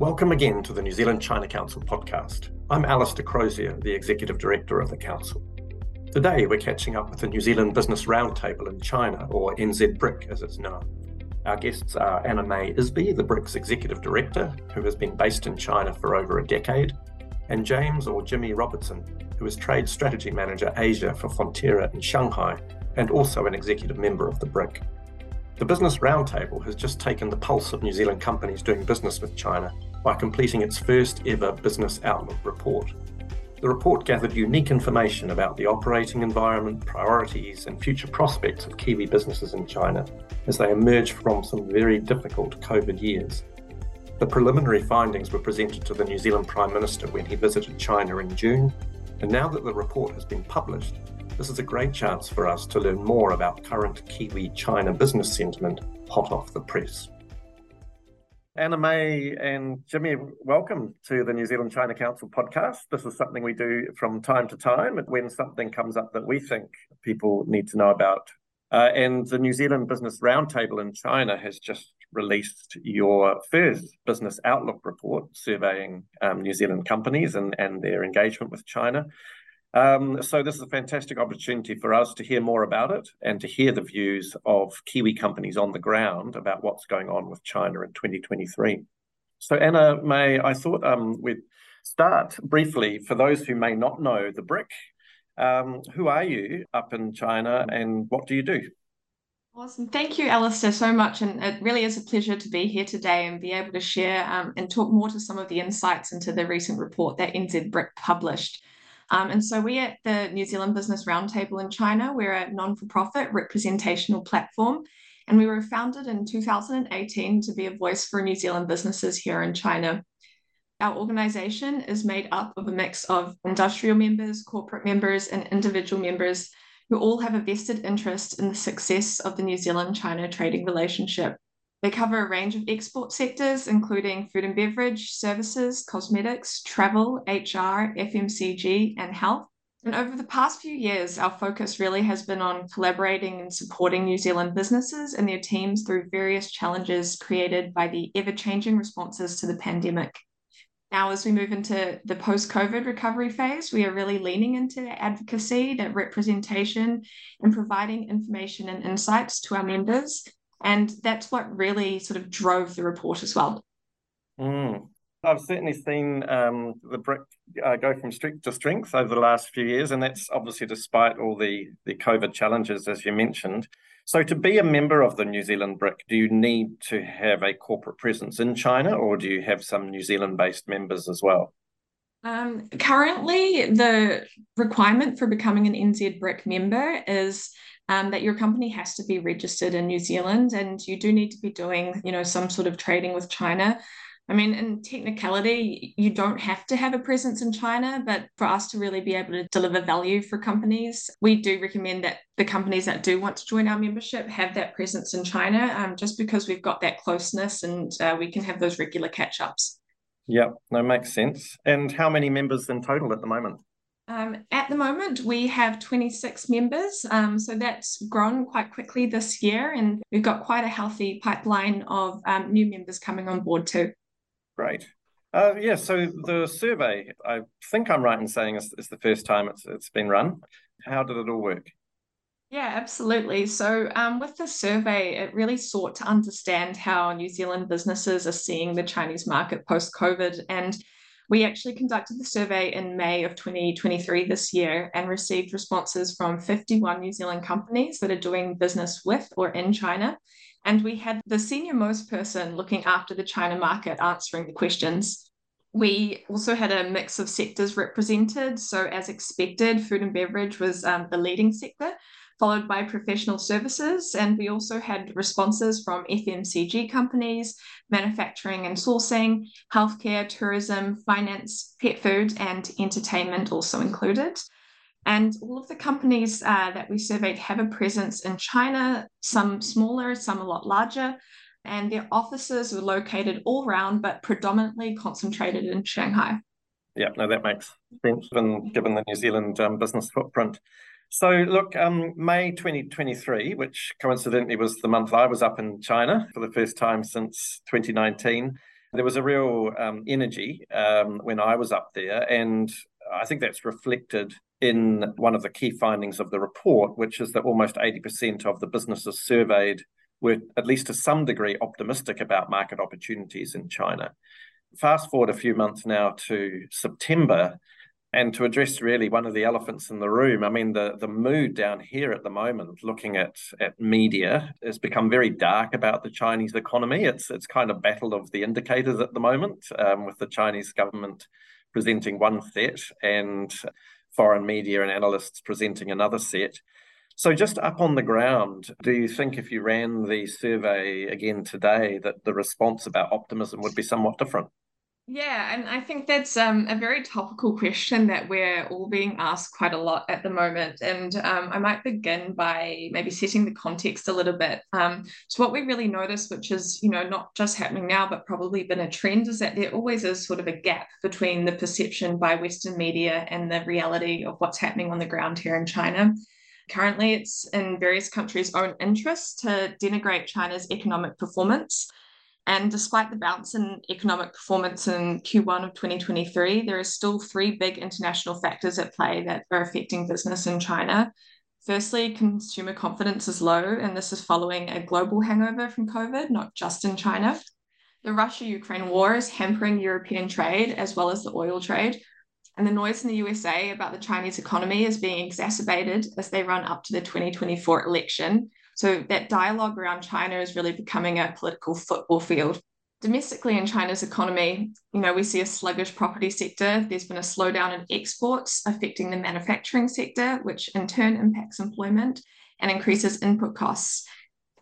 Welcome again to the New Zealand China Council podcast. I'm Alistair Crozier, the Executive Director of the Council. Today we're catching up with the New Zealand Business Roundtable in China, or NZBRIC as it's known. Our guests are Anna May Isbey, the BRIC's Executive Director, who has been based in China for over a decade, and James or Jimmy Robertson, who is Trade Strategy Manager Asia for Fonterra in Shanghai and also an executive member of the BRIC. The Business Roundtable has just taken the pulse of New Zealand companies doing business with China by completing its first ever Business Outlook report. The report gathered unique information about the operating environment, priorities, and future prospects of Kiwi businesses in China as they emerge from some very difficult COVID years. The preliminary findings were presented to the New Zealand Prime Minister when he visited China in June, and now that the report has been published, this is a great chance for us to learn more about current Kiwi China business sentiment hot off the press. Anna May and Jimmy, welcome to the New Zealand China Council podcast. This is something we do from time to time when something comes up that we think people need to know about. Uh, and the New Zealand Business Roundtable in China has just released your first business outlook report surveying um, New Zealand companies and, and their engagement with China. Um, so this is a fantastic opportunity for us to hear more about it and to hear the views of Kiwi companies on the ground about what's going on with China in 2023. So Anna May, I thought um, we'd start briefly for those who may not know the BRIC. Um, who are you up in China and what do you do? Awesome. Thank you, Alistair, so much. And it really is a pleasure to be here today and be able to share um, and talk more to some of the insights into the recent report that NZ BRIC published. Um, and so we at the New Zealand Business Roundtable in China, we're a non-for-profit representational platform. And we were founded in 2018 to be a voice for New Zealand businesses here in China. Our organization is made up of a mix of industrial members, corporate members, and individual members who all have a vested interest in the success of the New Zealand China trading relationship. They cover a range of export sectors, including food and beverage, services, cosmetics, travel, HR, FMCG, and health. And over the past few years, our focus really has been on collaborating and supporting New Zealand businesses and their teams through various challenges created by the ever changing responses to the pandemic. Now, as we move into the post COVID recovery phase, we are really leaning into that advocacy, that representation, and providing information and insights to our members and that's what really sort of drove the report as well. Mm. I've certainly seen um, the BRIC uh, go from strength to strength over the last few years, and that's obviously despite all the, the COVID challenges, as you mentioned. So, to be a member of the New Zealand BRIC, do you need to have a corporate presence in China, or do you have some New Zealand based members as well? Um, currently, the requirement for becoming an NZ BRIC member is um, that your company has to be registered in New Zealand and you do need to be doing, you know, some sort of trading with China. I mean, in technicality, you don't have to have a presence in China, but for us to really be able to deliver value for companies, we do recommend that the companies that do want to join our membership have that presence in China, um, just because we've got that closeness and uh, we can have those regular catch ups. Yeah, that makes sense. And how many members in total at the moment? Um, at the moment, we have 26 members. Um, so that's grown quite quickly this year, and we've got quite a healthy pipeline of um, new members coming on board too. Great. Uh, yeah, so the survey, I think I'm right in saying it's, it's the first time it's, it's been run. How did it all work? Yeah, absolutely. So, um, with the survey, it really sought to understand how New Zealand businesses are seeing the Chinese market post COVID and we actually conducted the survey in May of 2023 this year and received responses from 51 New Zealand companies that are doing business with or in China. And we had the senior most person looking after the China market answering the questions. We also had a mix of sectors represented. So, as expected, food and beverage was um, the leading sector, followed by professional services. And we also had responses from FMCG companies, manufacturing and sourcing, healthcare, tourism, finance, pet food, and entertainment also included. And all of the companies uh, that we surveyed have a presence in China, some smaller, some a lot larger. And their offices were located all around, but predominantly concentrated in Shanghai. Yeah, no, that makes sense given, given the New Zealand um, business footprint. So, look, um, May 2023, which coincidentally was the month I was up in China for the first time since 2019, There was a real um, energy um, when I was up there, and I think that's reflected in one of the key findings of the report, which is that almost 80% of the businesses surveyed were, at least to some degree, optimistic about market opportunities in China. Fast forward a few months now to September, and to address really one of the elephants in the room, I mean, the, the mood down here at the moment, looking at, at media, has become very dark about the Chinese economy. It's it's kind of battle of the indicators at the moment, um, with the Chinese government presenting one set and foreign media and analysts presenting another set. So, just up on the ground, do you think if you ran the survey again today, that the response about optimism would be somewhat different? Yeah, and I think that's um, a very topical question that we're all being asked quite a lot at the moment. And um, I might begin by maybe setting the context a little bit. Um, so, what we really notice, which is you know not just happening now, but probably been a trend, is that there always is sort of a gap between the perception by Western media and the reality of what's happening on the ground here in China. Currently, it's in various countries' own interest to denigrate China's economic performance. And despite the bounce in economic performance in Q1 of 2023, there are still three big international factors at play that are affecting business in China. Firstly, consumer confidence is low, and this is following a global hangover from COVID, not just in China. The Russia Ukraine war is hampering European trade as well as the oil trade. And the noise in the USA about the Chinese economy is being exacerbated as they run up to the 2024 election, so that dialogue around China is really becoming a political football field. Domestically in China's economy, you know, we see a sluggish property sector. There's been a slowdown in exports affecting the manufacturing sector, which in turn impacts employment and increases input costs.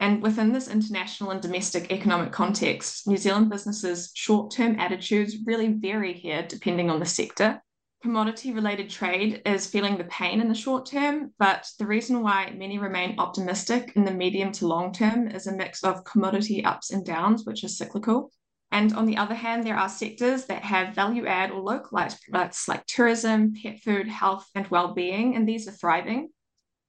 And within this international and domestic economic context, New Zealand businesses' short term attitudes really vary here depending on the sector commodity related trade is feeling the pain in the short term, but the reason why many remain optimistic in the medium to long term is a mix of commodity ups and downs, which is cyclical. And on the other hand, there are sectors that have value add or localized products like tourism, pet food, health, and well being, and these are thriving.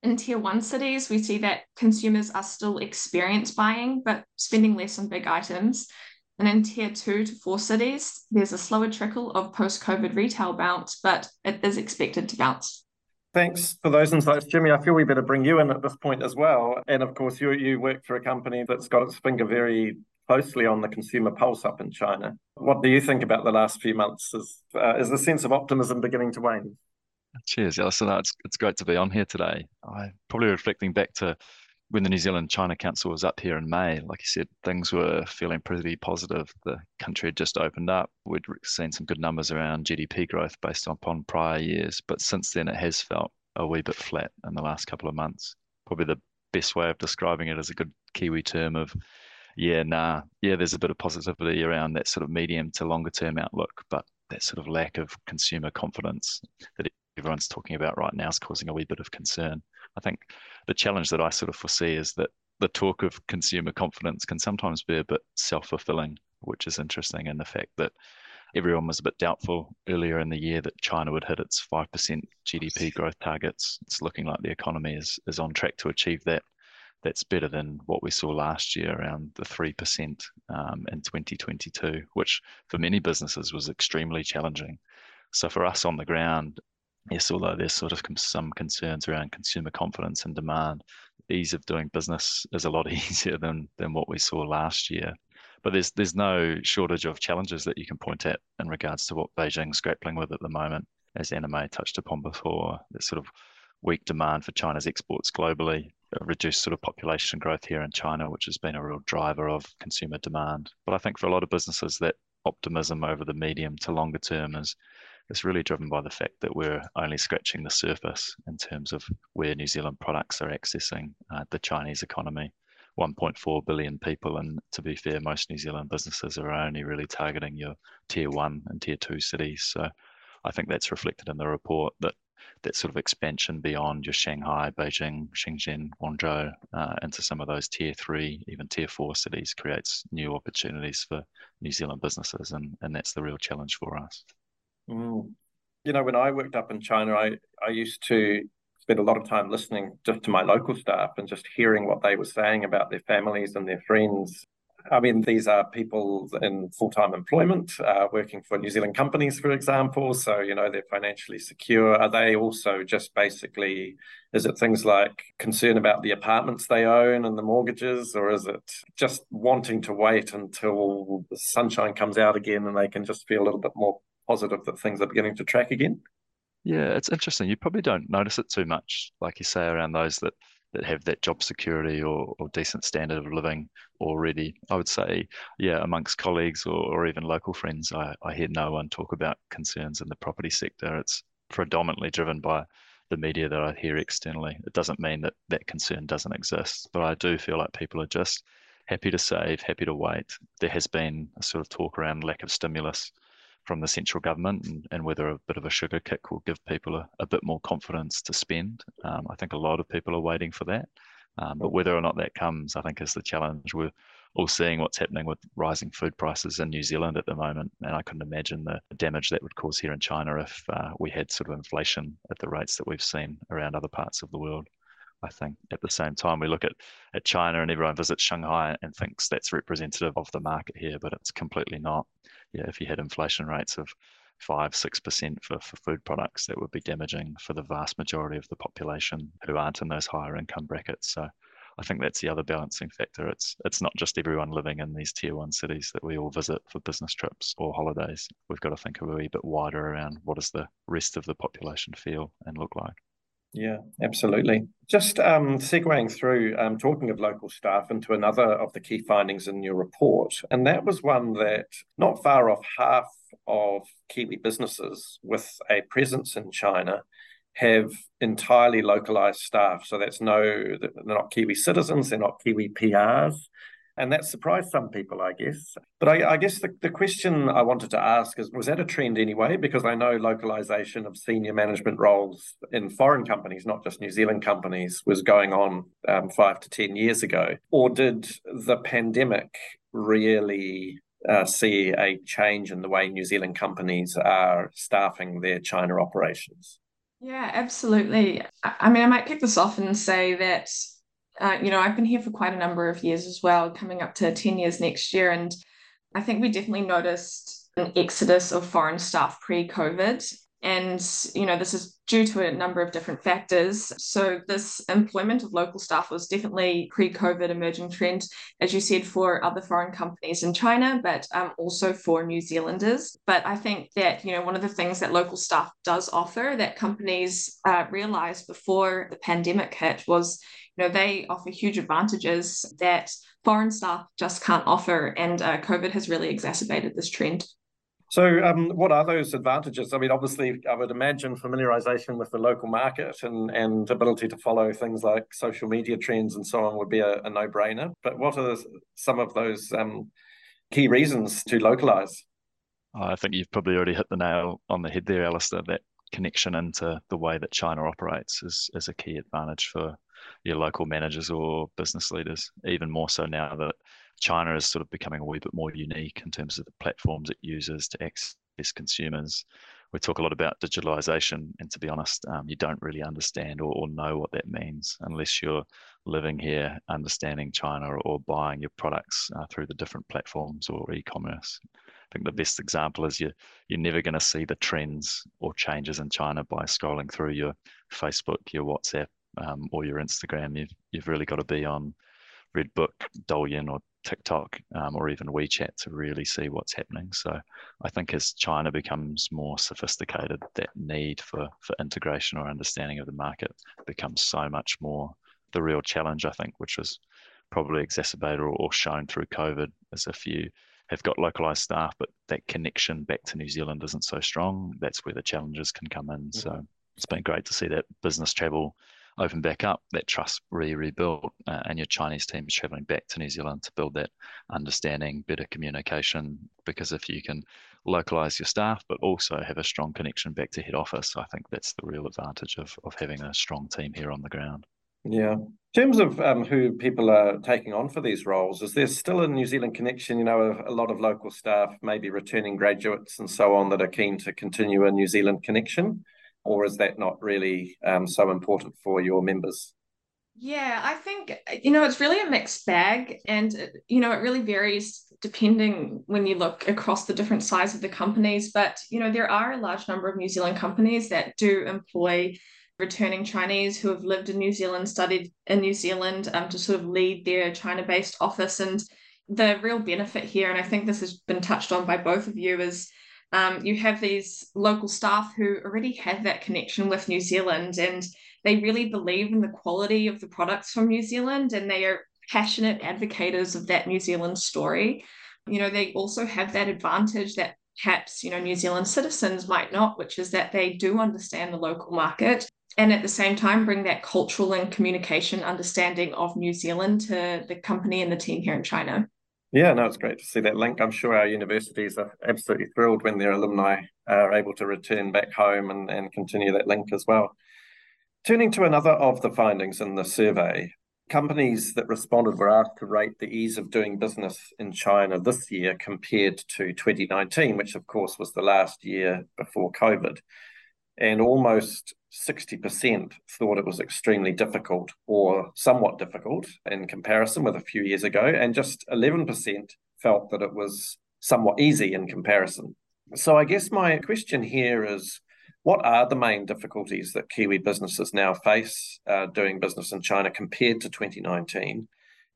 In tier one cities, we see that consumers are still experience buying, but spending less on big items. And in tier two to four cities, there's a slower trickle of post COVID retail bounce, but it is expected to bounce. Thanks for those insights, Jimmy. I feel we better bring you in at this point as well. And of course, you you work for a company that's got its finger very closely on the consumer pulse up in China. What do you think about the last few months? Is uh, is the sense of optimism beginning to wane? Cheers, Alison. It's it's great to be on here today. I'm probably reflecting back to when the New Zealand China Council was up here in May, like you said, things were feeling pretty positive. The country had just opened up. We'd seen some good numbers around GDP growth based upon prior years, but since then it has felt a wee bit flat in the last couple of months. Probably the best way of describing it is a good Kiwi term of, yeah, nah, yeah, there's a bit of positivity around that sort of medium to longer term outlook, but that sort of lack of consumer confidence that everyone's talking about right now is causing a wee bit of concern. I think the challenge that I sort of foresee is that the talk of consumer confidence can sometimes be a bit self-fulfilling, which is interesting in the fact that everyone was a bit doubtful earlier in the year that China would hit its 5% GDP growth targets. It's looking like the economy is, is on track to achieve that. That's better than what we saw last year, around the 3% um, in 2022, which for many businesses was extremely challenging. So for us on the ground, yes, although there's sort of some concerns around consumer confidence and demand, ease of doing business is a lot easier than than what we saw last year. But there's there's no shortage of challenges that you can point at in regards to what Beijing's grappling with at the moment, as May touched upon before. There's sort of weak demand for China's exports globally, reduced sort of population growth here in China, which has been a real driver of consumer demand. But I think for a lot of businesses, that optimism over the medium to longer term is it's really driven by the fact that we're only scratching the surface in terms of where New Zealand products are accessing uh, the Chinese economy. 1.4 billion people, and to be fair, most New Zealand businesses are only really targeting your tier one and tier two cities. So I think that's reflected in the report that that sort of expansion beyond your Shanghai, Beijing, Shenzhen, Guangzhou uh, into some of those tier three, even tier four cities creates new opportunities for New Zealand businesses, and, and that's the real challenge for us. Mm. You know, when I worked up in China, I, I used to spend a lot of time listening just to my local staff and just hearing what they were saying about their families and their friends I mean, these are people in full time employment, uh, working for New Zealand companies, for example. So, you know, they're financially secure. Are they also just basically, is it things like concern about the apartments they own and the mortgages, or is it just wanting to wait until the sunshine comes out again and they can just feel a little bit more positive that things are beginning to track again? Yeah, it's interesting. You probably don't notice it too much, like you say, around those that that have that job security or, or decent standard of living already. I would say, yeah, amongst colleagues or, or even local friends, I, I hear no one talk about concerns in the property sector. It's predominantly driven by the media that I hear externally. It doesn't mean that that concern doesn't exist, but I do feel like people are just happy to save, happy to wait. There has been a sort of talk around lack of stimulus from the central government and, and whether a bit of a sugar kick will give people a, a bit more confidence to spend. Um, I think a lot of people are waiting for that. Um, but whether or not that comes, I think is the challenge. We're all seeing what's happening with rising food prices in New Zealand at the moment, and I couldn't imagine the damage that would cause here in China if uh, we had sort of inflation at the rates that we've seen around other parts of the world. I think at the same time we look at, at China and everyone visits Shanghai and thinks that's representative of the market here, but it's completely not yeah, if you had inflation rates of five, six percent for, for food products, that would be damaging for the vast majority of the population who aren't in those higher income brackets. So I think that's the other balancing factor. It's it's not just everyone living in these tier one cities that we all visit for business trips or holidays. We've got to think a wee bit wider around what does the rest of the population feel and look like. Yeah, absolutely. Just um, segueing through, um, talking of local staff into another of the key findings in your report, and that was one that not far off half of Kiwi businesses with a presence in China have entirely localized staff. So that's no, they're not Kiwi citizens, they're not Kiwi PRs, and that surprised some people, I guess. But I, I guess the, the question I wanted to ask is was that a trend anyway? Because I know localization of senior management roles in foreign companies, not just New Zealand companies, was going on um, five to 10 years ago. Or did the pandemic really uh, see a change in the way New Zealand companies are staffing their China operations? Yeah, absolutely. I mean, I might kick this off and say that uh, you know, I've been here for quite a number of years as well, coming up to 10 years next year. And I think we definitely noticed an exodus of foreign staff pre COVID. And, you know, this is due to a number of different factors. So, this employment of local staff was definitely pre COVID emerging trend, as you said, for other foreign companies in China, but um, also for New Zealanders. But I think that, you know, one of the things that local staff does offer that companies uh, realized before the pandemic hit was, you know, they offer huge advantages that foreign staff just can't offer. And uh, COVID has really exacerbated this trend. So, um, what are those advantages? I mean, obviously, I would imagine familiarization with the local market and, and ability to follow things like social media trends and so on would be a, a no brainer. But what are some of those um, key reasons to localize? I think you've probably already hit the nail on the head there, Alistair. That connection into the way that China operates is, is a key advantage for your local managers or business leaders, even more so now that China is sort of becoming a wee bit more unique in terms of the platforms it uses to access consumers. We talk a lot about digitalization, and to be honest, um, you don't really understand or, or, know what that means unless you're living here, understanding China, or, or buying your products uh, through the different platforms or e-commerce. I think the best example is you you're never going to see the trends or changes in China by scrolling through your Facebook, your WhatsApp, um, or your Instagram. You've you've really got to be on Redbook, Douyin, or TikTok um, or even WeChat to really see what's happening. So I think as China becomes more sophisticated, that need for, for integration or understanding of the market becomes so much more the real challenge, I think, which was probably exacerbated or, or shown through COVID, as if you have got localized staff, but that connection back to New Zealand isn't so strong. That's where the challenges can come in. Mm-hmm. So it's been great to see that business travel open back up, that trust re rebuilt, uh, and your Chinese team is traveling back to New Zealand to build that understanding, better communication. Because if you can localize your staff, but also have a strong connection back to head office, I think that's the real advantage of, of having a strong team here on the ground. Yeah. In terms of um, who people are taking on for these roles, is there still a New Zealand connection? You know, a lot of local staff, maybe returning graduates and so on, that are keen to continue a New Zealand connection? Or is that not really um, so important for your members? Yeah, I think, you know, it's really a mixed bag. And, you know, it really varies depending when you look across the different size of the companies. But, you know, there are a large number of New Zealand companies that do employ returning Chinese who have lived in New Zealand, studied in New Zealand um, to sort of lead their China based office. And the real benefit here, and I think this has been touched on by both of you, is um, you have these local staff who already have that connection with New Zealand and they really believe in the quality of the products from New Zealand and they are passionate advocates of that New Zealand story. You know, they also have that advantage that perhaps, you know, New Zealand citizens might not, which is that they do understand the local market and at the same time bring that cultural and communication understanding of New Zealand to the company and the team here in China. Yeah, no, it's great to see that link. I'm sure our universities are absolutely thrilled when their alumni are able to return back home and, and continue that link as well. Turning to another of the findings in the survey, companies that responded were asked to rate the ease of doing business in China this year compared to 2019, which of course was the last year before COVID. And almost 60% thought it was extremely difficult or somewhat difficult in comparison with a few years ago. And just 11% felt that it was somewhat easy in comparison. So I guess my question here is what are the main difficulties that Kiwi businesses now face uh, doing business in China compared to 2019?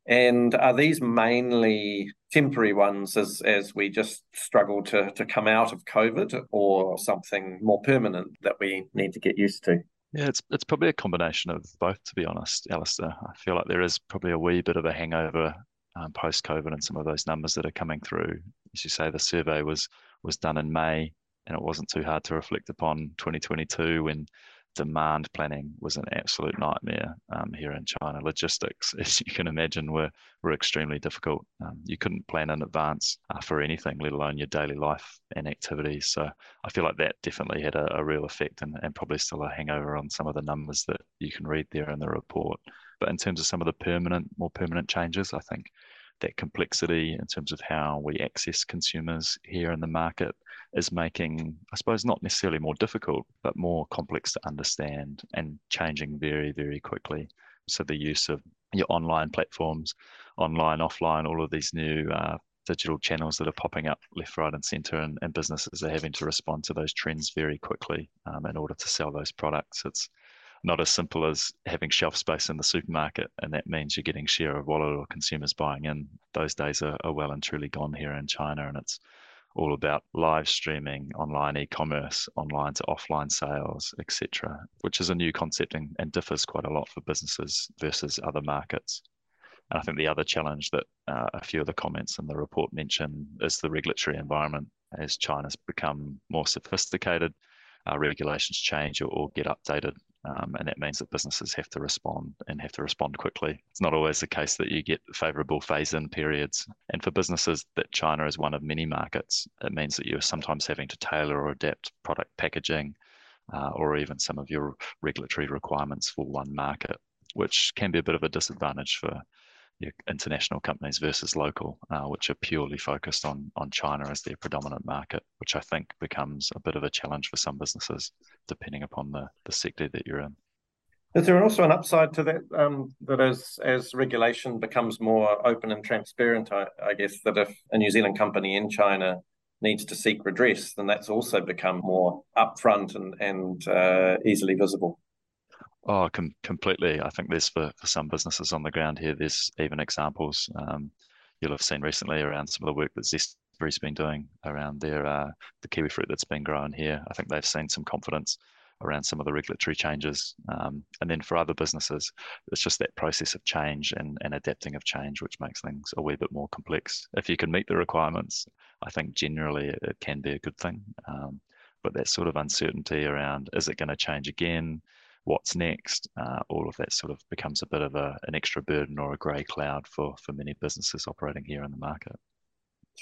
And are these mainly temporary ones as, as we just struggle to, to come out of COVID or something more permanent that we need to get used to? Yeah, it's it's probably a combination of both, to be honest, Alistair. I feel like there is probably a wee bit of a hangover um, post COVID and some of those numbers that are coming through. As you say, the survey was was done in May and it wasn't too hard to reflect upon 2022 when demand planning was an absolute nightmare um, here in China. Logistics, as you can imagine, were were extremely difficult. Um, you couldn't plan in advance uh, for anything, let alone your daily life and activities. So I feel like that definitely had a, a real effect, and, and probably still a hangover on some of the numbers that you can read there in the report. But in terms of some of the permanent, more permanent changes, I think that complexity in terms of how we access consumers here in the market is making, I suppose, not necessarily more difficult, but more complex to understand and changing very, very quickly. So the use of your online platforms, online, offline, all of these new uh, digital channels that are popping up left, right, and center, and, and businesses are having to respond to those trends very quickly um, in order to sell those products. It's not as simple as having shelf space in the supermarket, and that means you're getting share of wallet or consumers buying in. Those days are, are well and truly gone here in China, and it's all about live streaming, online e-commerce, online to offline sales, etc., which is a new concept and, and, differs quite a lot for businesses versus other markets. And I think the other challenge that uh, a few of the comments in the report mention is the regulatory environment. As China's become more sophisticated, uh, regulations change or, or, get updated um, and that means that businesses have to respond and have to respond quickly. It's not always the case that you get favorable phase in periods. And for businesses that China is one of many markets, it means that you're sometimes having to tailor or adapt product packaging uh, or even some of your regulatory requirements for one market, which can be a bit of a disadvantage for your international companies versus local, uh, which are purely focused on on China as their predominant market, which I think becomes a bit of a challenge for some businesses, depending upon the the sector that you're in. Is there also an upside to that? Um, that as as regulation becomes more open and transparent, I, I guess that if a New Zealand company in China needs to seek redress, then that's also become more upfront and and uh, easily visible. Oh, com- completely. I think there's for, for some businesses on the ground here, there's even examples um, you'll have seen recently around some of the work that Zespri's been doing around their uh, the kiwi fruit that's been grown here. I think they've seen some confidence around some of the regulatory changes. Um, and then for other businesses, it's just that process of change and, and adapting of change, which makes things a wee bit more complex. If you can meet the requirements, I think generally it, it can be a good thing. Um, but that sort of uncertainty around is it going to change again? What's next, uh, all of that sort of becomes a bit of a, an extra burden or a grey cloud for, for many businesses operating here in the market.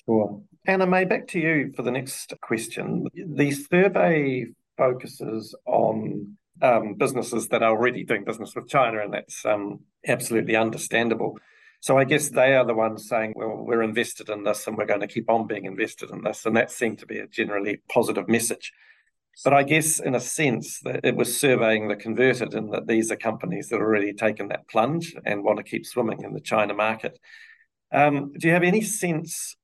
Sure. Anna May, back to you for the next question. The survey focuses on um, businesses that are already doing business with China, and that's um, absolutely understandable. So I guess they are the ones saying, well, we're invested in this and we're going to keep on being invested in this. And that seemed to be a generally positive message. But I guess, in a sense, that it was surveying the converted, and that these are companies that have already taken that plunge and want to keep swimming in the China market. Um, do you have any sense,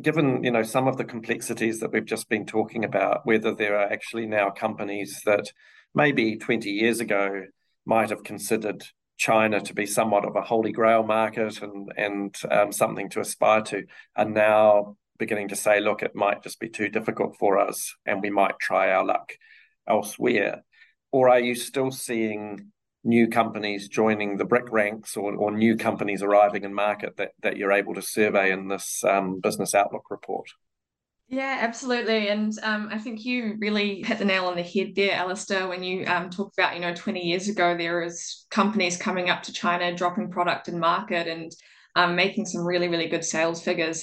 given you know some of the complexities that we've just been talking about, whether there are actually now companies that maybe 20 years ago might have considered China to be somewhat of a holy grail market and and um, something to aspire to, are now beginning to say, look, it might just be too difficult for us, and we might try our luck elsewhere, or are you still seeing new companies joining the BRIC ranks or, or new companies arriving in market that, that you're able to survey in this um, business outlook report? Yeah, absolutely. And um, I think you really hit the nail on the head there, Alistair, when you um, talk about, you know, 20 years ago, there was companies coming up to China, dropping product in market and um, making some really, really good sales figures.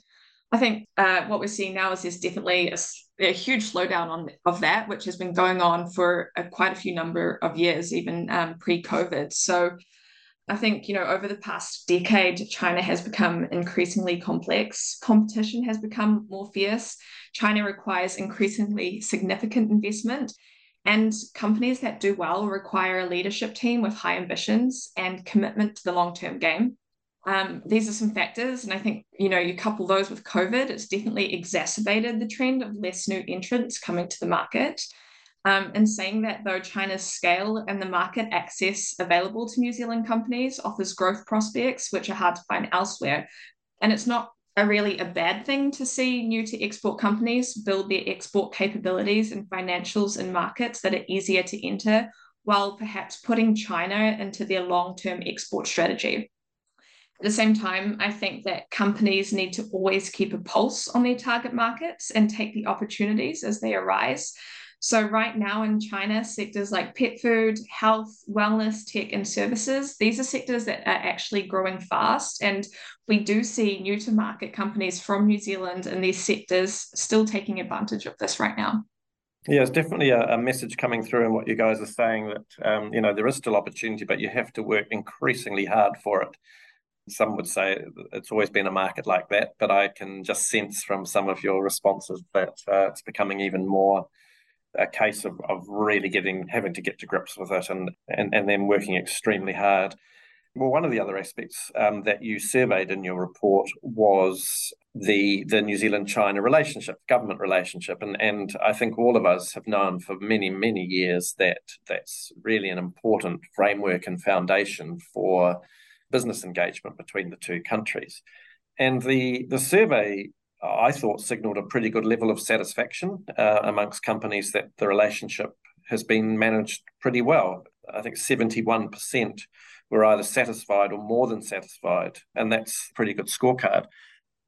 I think uh, what we're seeing now is there's definitely a, a, huge slowdown on of that, which has been going on for a, quite a few number of years, even um, pre-COVID. So I think, you know, over the past decade, China has become increasingly complex. Competition has become more fierce. China requires increasingly significant investment. And companies that do well require a leadership team with high ambitions and commitment to the long term game. Um, these are some factors, and I think you know you couple those with COVID, it's definitely exacerbated the trend of less new entrants coming to the market. Um, and saying that though China's scale and the market access available to New Zealand companies offers growth prospects which are hard to find elsewhere, and it's not a really a bad thing to see new to export companies build their export capabilities and financials in markets that are easier to enter, while perhaps putting China into their long term export strategy. At the same time, I think that companies need to always keep a pulse on their target markets and take the opportunities as they arise. So, right now in China, sectors like pet food, health, wellness, tech, and services, these are sectors that are actually growing fast. And we do see new to market companies from New Zealand in these sectors still taking advantage of this right now. Yeah, it's definitely a, a message coming through in what you guys are saying that, um, you know, there is still opportunity, but you have to work increasingly hard for it some would say it's always been a market like that, but I can just sense from some of your responses that uh, it's becoming even more a case of, of really getting having to get to grips with it and, and, and then working extremely hard. Well, one of the other aspects um, that you surveyed in your report was the the New Zealand China relationship, government relationship, and and I think all of us have known for many many years that that's really an important framework and foundation for business engagement between the two countries. And the, the survey, I thought, signaled a pretty good level of satisfaction uh, amongst companies that the relationship has been managed pretty well. I think 71% were either satisfied or more than satisfied, and that's a pretty good scorecard.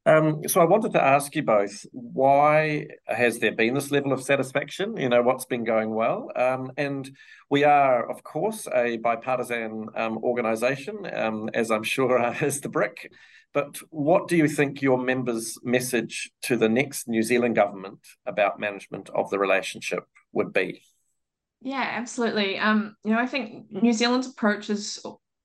Um, so I wanted to ask you both, why has there been this level of satisfaction? You know, what's been going well? Um, and we are, of course, a bipartisan um, organisation, um, as I'm sure is the BRIC. But what do you think your members' message to the next New Zealand government about management of the relationship would be? Yeah, absolutely. Um, you know, I think New Zealand's approach is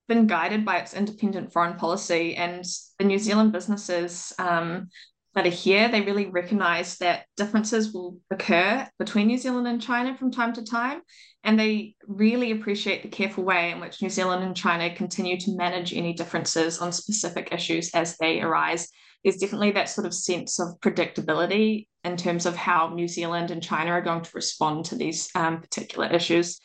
been guided by its independent foreign policy and the New Zealand businesses um, that are here, they really recognize that differences will occur between New Zealand and China from time to time. And they really appreciate the careful way in which New Zealand and China continue to manage any differences on specific issues as they arise. There's definitely that sort of sense of predictability in terms of how New Zealand and China are going to respond to these um, particular issues.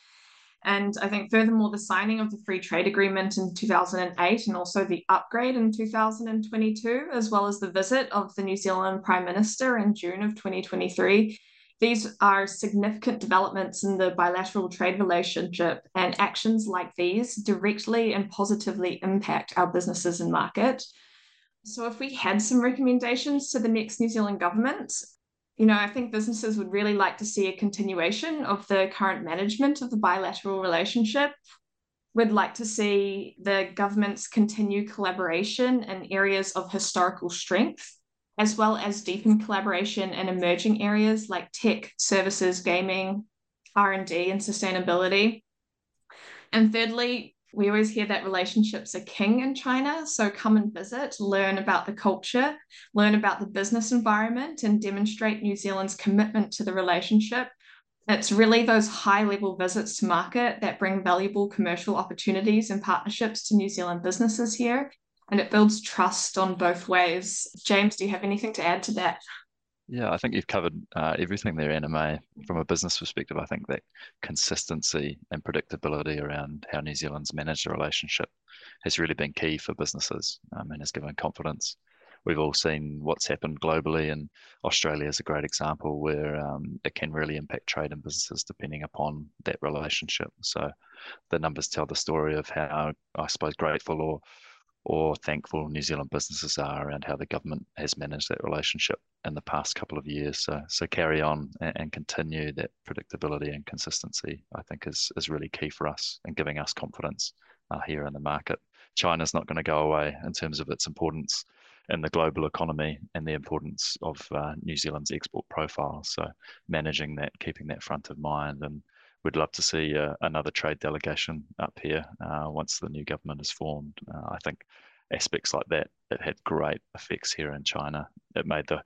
And I think, furthermore, the signing of the free trade agreement in 2008 and also the upgrade in 2022, as well as the visit of the New Zealand Prime Minister in June of 2023. These are significant developments in the bilateral trade relationship, and actions like these directly and positively impact our businesses and market. So, if we had some recommendations to the next New Zealand government, you know, I think businesses would really like to see a continuation of the current management of the bilateral relationship. We'd like to see the governments continue collaboration in areas of historical strength, as well as deepen collaboration in emerging areas like tech, services, gaming, R&D, and sustainability. And thirdly, we always hear that relationships are king in China. So come and visit, learn about the culture, learn about the business environment, and demonstrate New Zealand's commitment to the relationship. It's really those high level visits to market that bring valuable commercial opportunities and partnerships to New Zealand businesses here. And it builds trust on both ways. James, do you have anything to add to that? Yeah, I think you've covered uh, everything there, Anna From a business perspective, I think that consistency and predictability around how New Zealand's managed the relationship has really been key for businesses um, and has given confidence. We've all seen what's happened globally, and Australia is a great example where um, it can really impact trade and businesses depending upon that relationship. So the numbers tell the story of how, I suppose, grateful or or thankful New Zealand businesses are around how the government has managed that relationship in the past couple of years. So, so carry on and, and continue that predictability and consistency. I think is is really key for us and giving us confidence uh, here in the market. China's not going to go away in terms of its importance in the global economy and the importance of uh, New Zealand's export profile. So managing that, keeping that front of mind, and we'd love to see uh, another trade delegation up here uh, once the new government is formed. Uh, I think aspects like that it had great effects here in China. It made the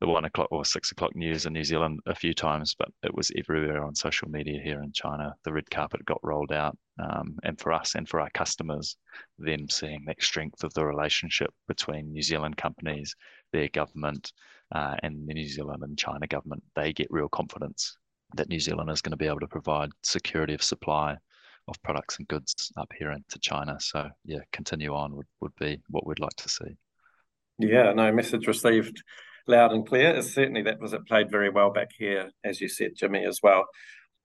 the one o'clock or six o'clock news in New Zealand a few times, but it was everywhere on social media here in China. The red carpet got rolled out, um, and for us and for our customers, them seeing that strength of the relationship between New Zealand companies, their government, uh, and the New Zealand and China government, they get real confidence that New Zealand is going to be able to provide security of supply of products and goods up here into China. So yeah, continue on would, would be what we'd like to see. Yeah, no message received loud and clear. Certainly that was it played very well back here, as you said, Jimmy, as well.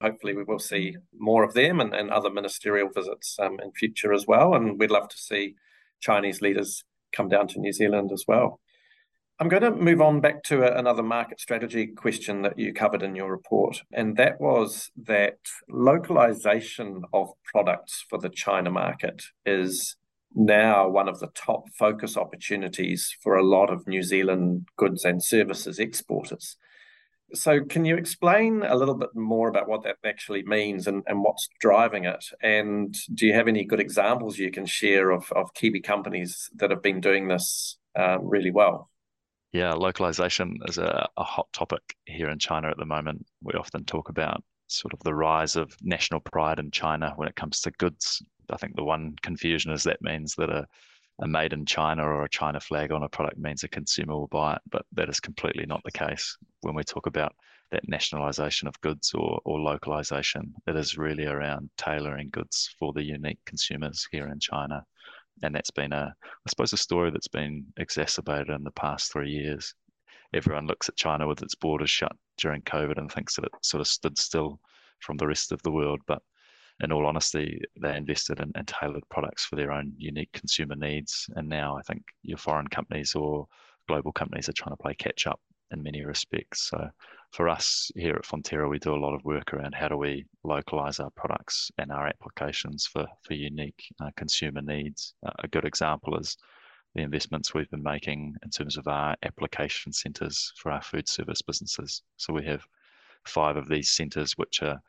Hopefully we will see more of them and, and other ministerial visits um, in future as well. And we'd love to see Chinese leaders come down to New Zealand as well. I'm going to move on back to a, another market strategy question that you covered in your report, and that was that localization of products for the China market is now one of the top focus opportunities for a lot of New Zealand goods and services exporters. So, can you explain a little bit more about what that actually means and, and what's driving it? And do you have any good examples you can share of, of Kiwi companies that have been doing this uh, really well? Yeah, localization is a, a hot topic here in China at the moment. We often talk about sort of the rise of national pride in China when it comes to goods. I think the one confusion is that means that a, a made in China or a China flag on a product means a consumer will buy it, but that is completely not the case. When we talk about that nationalization of goods or, or localization, it is really around tailoring goods for the unique consumers here in China and that's been a, I suppose, a story that's been exacerbated in the past three years. Everyone looks at China with its borders shut during COVID and thinks that it sort of stood still from the rest of the world. But in all honesty, they invested in, in tailored products for their own unique consumer needs. And now I think your foreign companies or global companies are trying to play catch up in many respects. So for us here at Fonterra, we do a lot of work around how do we localize our products and our applications for, for unique uh, consumer needs. Uh, a good example is the investments we've been making in terms of our application centers for our food service businesses. So we have five of these centers, which are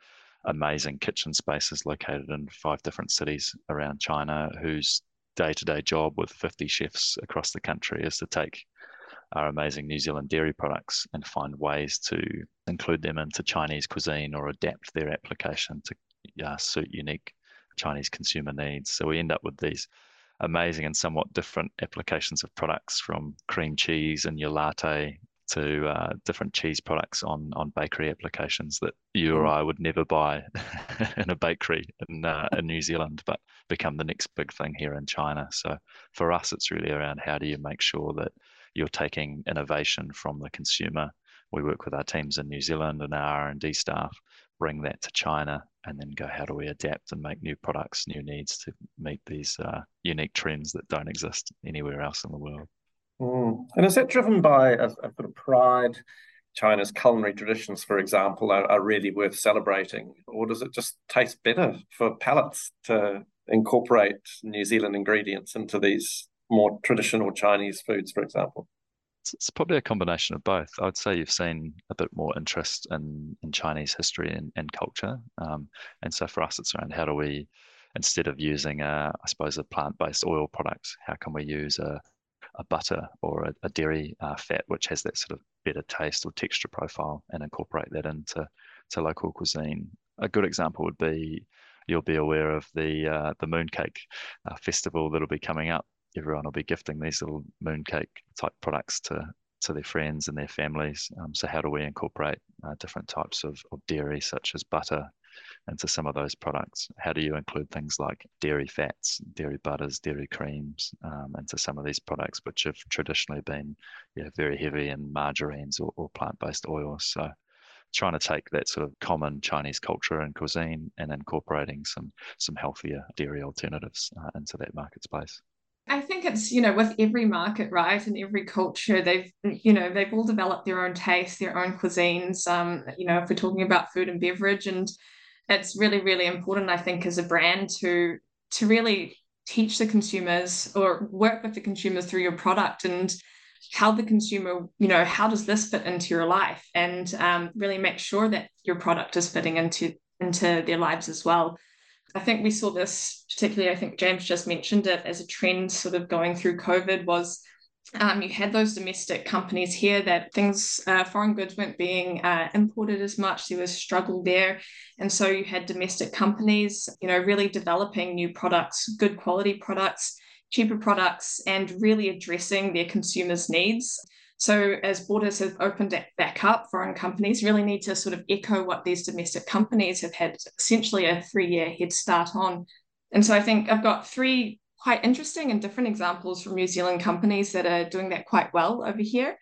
amazing kitchen spaces located in five different cities around China, whose day to day job with 50 chefs across the country is to take our amazing New Zealand dairy products and find ways to include them into Chinese cuisine or adapt their application to uh, suit unique Chinese consumer needs. So we end up with these amazing and somewhat different applications of products from cream cheese and your latte to uh, different cheese products on on bakery applications that you or mm. I would never buy in a bakery in uh, in New Zealand, but become the next big thing here in China. So for us, it's really around how do you make sure that you're taking innovation from the consumer. We work with our teams in New Zealand and our R&D staff, bring that to China, and then go, how do we adapt and make new products, new needs to meet these uh, unique trends that don't exist anywhere else in the world? Mm. And is that driven by a, a sort of pride? China's culinary traditions, for example, are, are, really worth celebrating, or does it just taste better for palates to incorporate New Zealand ingredients into these more traditional Chinese foods, for example? It's, probably a combination of both. I would say you've seen a bit more interest in, in Chinese history and, and culture. Um, and so for us, it's around how do we, instead of using, a, I suppose, a plant based oil product, how can we use a, a butter or a, a dairy uh, fat, which has that sort of better taste or texture profile, and incorporate that into to local cuisine. A good example would be you'll be aware of the uh, the mooncake uh, festival that'll be coming up. Everyone will be gifting these little mooncake type products to to their friends and their families. Um, so how do we incorporate uh, different types of, of dairy, such as butter, into some of those products? How do you include things like dairy fats, dairy butters, dairy creams um, into some of these products, which have traditionally been yeah, very heavy in margarines or, or plant-based oils? So trying to take that sort of common Chinese culture and cuisine and incorporating some some healthier dairy alternatives uh, into that market space. I think it's you know with every market right and every culture they've you know they've all developed their own taste their own cuisines um you know if we're talking about food and beverage and it's really really important I think as a brand to to really teach the consumers or work with the consumers through your product and how the consumer you know how does this fit into your life? And um, really make sure that your product is fitting into into their lives as well I think we saw this particularly, I think James just mentioned it as a trend sort of going through COVID was um, you had those domestic companies here that things, uh, foreign goods weren't being uh, imported as much. There was struggle there. And so you had domestic companies, you know, really developing new products, good quality products, cheaper products, and really addressing their consumers' needs. So as borders have opened back up, foreign companies really need to sort of echo what these domestic companies have had essentially a three-year head start on. And so I think I've got three quite interesting and different examples from New Zealand companies that are doing that quite well over here.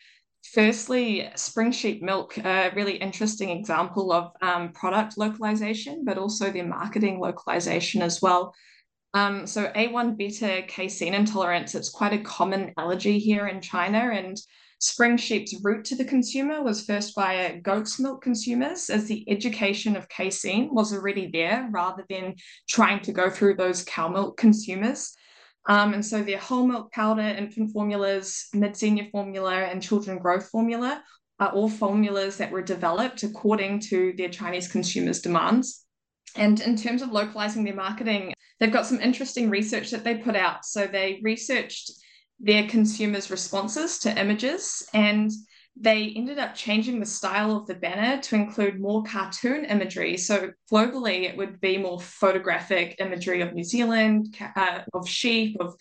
Firstly, Spring Sheep Milk, a really interesting example of um, product localization, but also their marketing localization as well. Um, so A1 beta casein intolerance, it's quite a common allergy here in China. And Spring Sheep's route to the consumer was first via goat's milk consumers, as the education of casein was already there rather than trying to go through those cow milk consumers. Um, and so their whole milk powder, infant formulas, mid senior formula, and children growth formula are all formulas that were developed according to their Chinese consumers' demands. And in terms of localizing their marketing, they've got some interesting research that they put out. So they researched their consumers' responses to images and they ended up changing the style of the banner to include more cartoon imagery. So globally, it would be more photographic imagery of New Zealand, uh, of sheep, of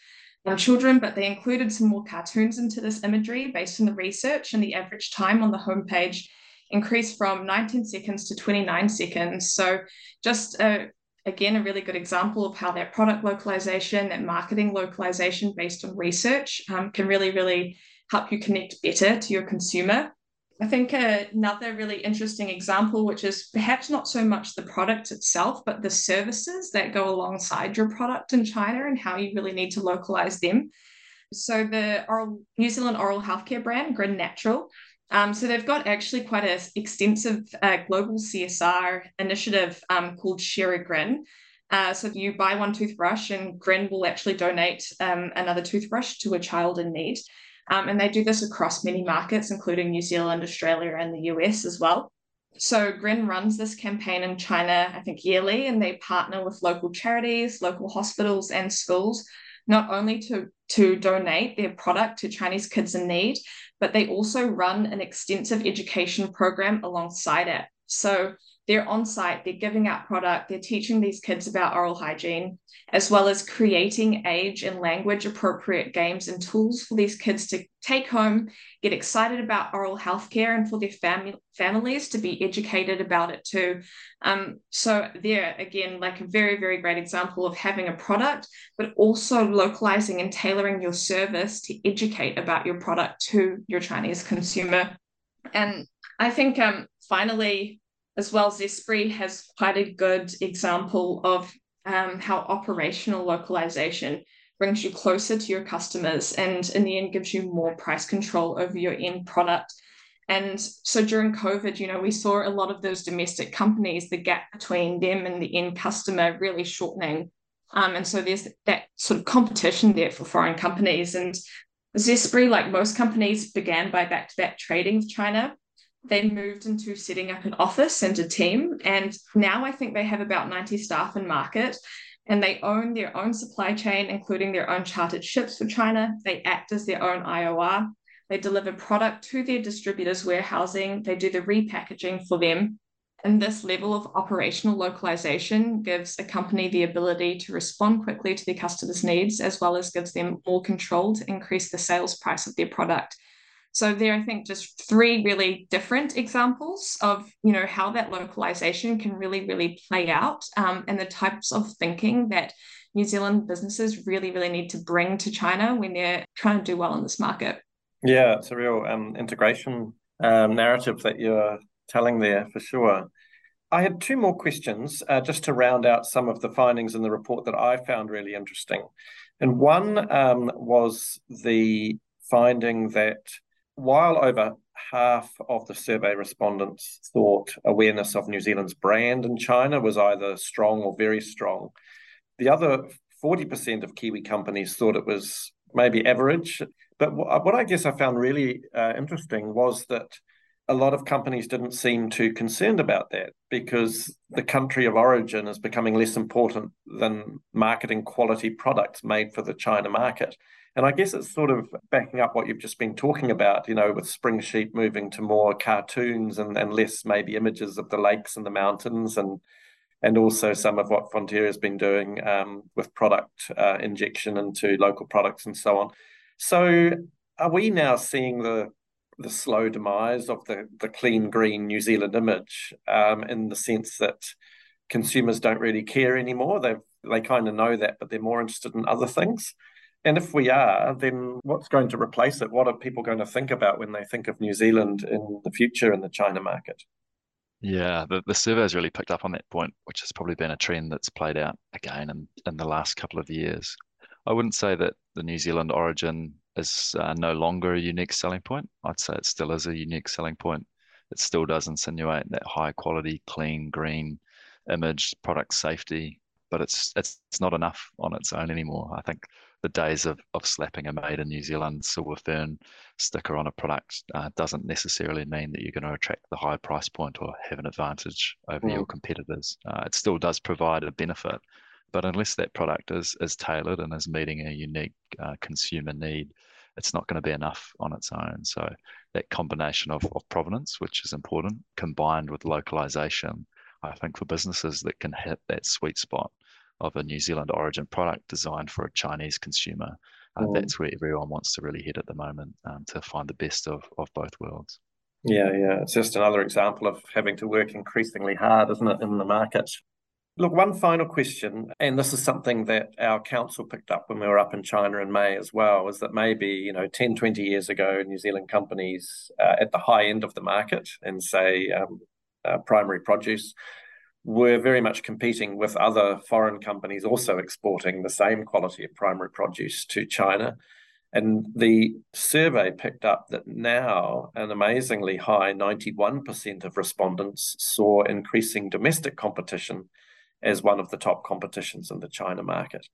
um, children, but they included some more cartoons into this imagery based on the research, and the average time on the homepage increased from 19 seconds to 29 seconds. So just a again, a really good example of how that product localization, that marketing localization based on research um, can really, really help you connect better to your consumer. I think another really interesting example, which is perhaps not so much the product itself, but the services that go alongside your product in China and how you really need to localize them. So the oral, New Zealand oral healthcare brand, Grin Natural, um, so they've got actually quite an extensive uh, global CSR initiative um, called Share a Grin. Uh, so if you buy one toothbrush and Grin will actually donate um, another toothbrush to a child in need. Um, and they do this across many markets, including New Zealand, Australia, and the US as well. So Grin runs this campaign in China, I think yearly, and they partner with local charities, local hospitals, and schools, not only to, to donate their product to Chinese kids in need, but they also run an extensive education program alongside it. So they're on site, they're giving out product, they're teaching these kids about oral hygiene, as well as creating age and language appropriate games and tools for these kids to take home, get excited about oral health care, and for their fam- families to be educated about it too. Um, so, there again, like a very, very great example of having a product, but also localizing and tailoring your service to educate about your product to your Chinese consumer. And I think um, finally, as well, Zespri has quite a good example of um, how operational localization brings you closer to your customers and in the end gives you more price control over your end product. And so during COVID, you know, we saw a lot of those domestic companies, the gap between them and the end customer really shortening. Um, and so there's that sort of competition there for foreign companies. And Zespri, like most companies, began by back to back trading with China they moved into setting up an office and a team. And now I think they have about 90 staff in market and they own their own supply chain, including their own chartered ships for China. They act as their own IOR. They deliver product to their distributors' warehousing. They do the repackaging for them. And this level of operational localization gives a company the ability to respond quickly to their customers' needs, as well as gives them more control to increase the sales price of their product. So there, I think just three really different examples of you know how that localization can really, really play out, um, and the types of thinking that New Zealand businesses really, really need to bring to China when they're trying to do well in this market. Yeah, it's a real um, integration um, narrative that you're telling there for sure. I had two more questions uh, just to round out some of the findings in the report that I found really interesting. And one um, was the finding that while over half of the survey respondents thought awareness of New Zealand's brand in China was either strong or very strong, the other 40% of Kiwi companies thought it was maybe average. But what I guess I found really uh, interesting was that a lot of companies didn't seem too concerned about that because the country of origin is becoming less important than marketing quality products made for the China market. And I guess it's sort of backing up what you've just been talking about, you know, with Spring sheep moving to more cartoons and, and less maybe images of the lakes and the mountains and and also some of what Fonterra has been doing um, with product uh, injection into local products and so on. So are we now seeing the the slow demise of the, the clean green New Zealand image um, in the sense that consumers don't really care anymore. They they kind of know that, but they're more interested in other things. And if we are, then what's going to replace it? What are people going to think about when they think of New Zealand in the future in the China market? Yeah, the, the survey has really picked up on that point, which has probably been a trend that's played out again in, in the last couple of years. I wouldn't say that the New Zealand origin is uh, no longer a unique selling point. I'd say it still is a unique selling point. It still does insinuate that high quality, clean, green image, product safety, but it's it's it's not enough on its own anymore. I think the days of, of slapping a made in New Zealand silver fern sticker on a product uh, doesn't necessarily mean that you're going to attract the high price point or have an advantage over mm. your competitors. Uh, it still does provide a benefit, but unless that product is is tailored and is meeting a unique uh, consumer need, it's not going to be enough on its own. So that combination of, of provenance, which is important, combined with localization, I think for businesses that can hit that sweet spot of a New Zealand origin product designed for a Chinese consumer, uh, mm. that's where everyone wants to really head at the moment um, to find the best of, of both worlds. Yeah, yeah. It's just another example of having to work increasingly hard, isn't it, in the market Look, one final question, and this is something that our council picked up when we were up in China in May as well, is that maybe, you know, 10, 20 years ago, New Zealand companies uh, at the high end of the market and say um, uh, primary produce were very much competing with other foreign companies also exporting the same quality of primary produce to China. And the survey picked up that now an amazingly high 91% of respondents saw increasing domestic competition as one of the top competitions in the China market.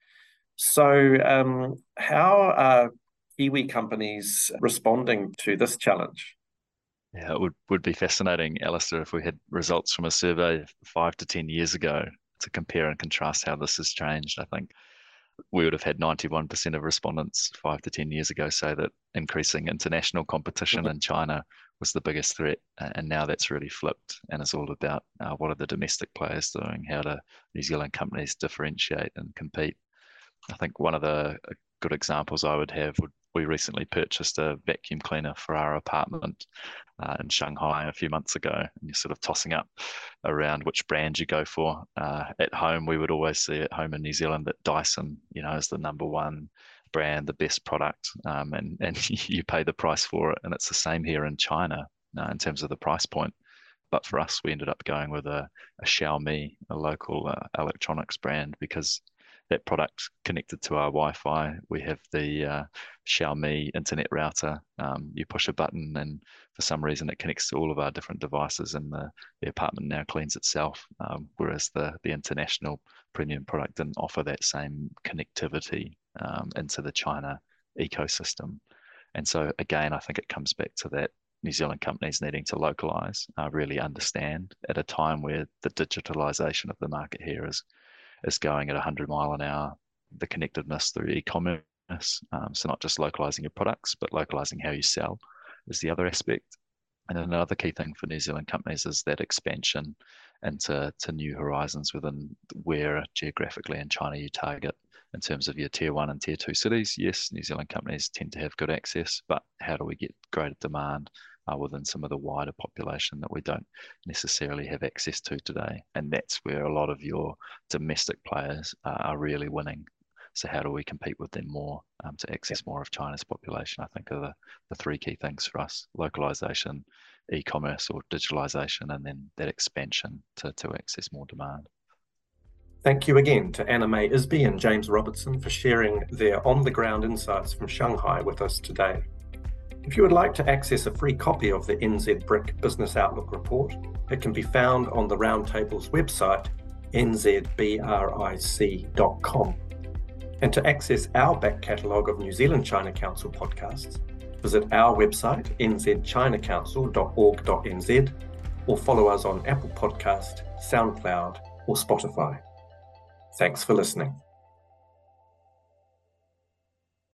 So, um, how are Kiwi companies responding to this challenge? Yeah, it would, would be fascinating, Alistair, if we had results from a survey five to 10 years ago to compare and contrast how this has changed. I think we would have had 91% of respondents five to 10 years ago say that increasing international competition mm-hmm. in China was the biggest threat. And now that's really flipped. And it's all about uh, what are the domestic players doing? How do New Zealand companies differentiate and compete? I think one of the uh, good examples I would have would we recently purchased a vacuum cleaner for our apartment uh, in Shanghai a few months ago, and you're sort of tossing up around which brand you go for. Uh, at home, we would always see at home in New Zealand that Dyson, you know, is the number one brand, the best product, um, and and you pay the price for it. And it's the same here in China uh, in terms of the price point. But for us, we ended up going with a, a Xiaomi, a local uh, electronics brand, because that product connected to our Wi-Fi. We have the uh, Xiaomi internet router. Um, you push a button, and for some reason, it connects to all of our different devices, and the, the apartment now cleans itself. Um, whereas the the international premium product didn't offer that same connectivity um, into the China ecosystem. And so again, I think it comes back to that New Zealand companies needing to localize, uh, really understand at a time where the digitalization of the market here is is going at 100 mile an hour. The connectedness through e-commerce, um, so not just localizing your products, but localizing how you sell is the other aspect. And another key thing for New Zealand companies is that expansion into to new horizons within where geographically in China you target in terms of your tier one and tier two cities. Yes, New Zealand companies tend to have good access, but how do we get greater demand uh, within some of the wider population that we don't necessarily have access to today? And that's where a lot of your domestic players uh, are really winning. So how do we compete with them more um, to access more of China's population? I think are the, the three key things for us: localization, e-commerce or digitalization, and then that expansion to, to access more demand. Thank you again to Anna May Isbey and James Robertson for sharing their on the ground insights from Shanghai with us today. If you would like to access a free copy of the NZ BRIC Business Outlook report, it can be found on the Roundtable's website, nzbric.com. And to access our back catalogue of New Zealand China Council podcasts, visit our website, nzchinacouncil.org.nz, or follow us on Apple Podcast, SoundCloud, or Spotify. Thanks for listening.